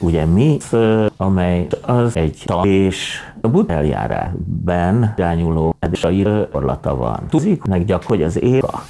Ugye mi, amely az egy tal és a bud eljárásban irányuló gyakorlata van. Tudjuk meg gyak, hogy az éva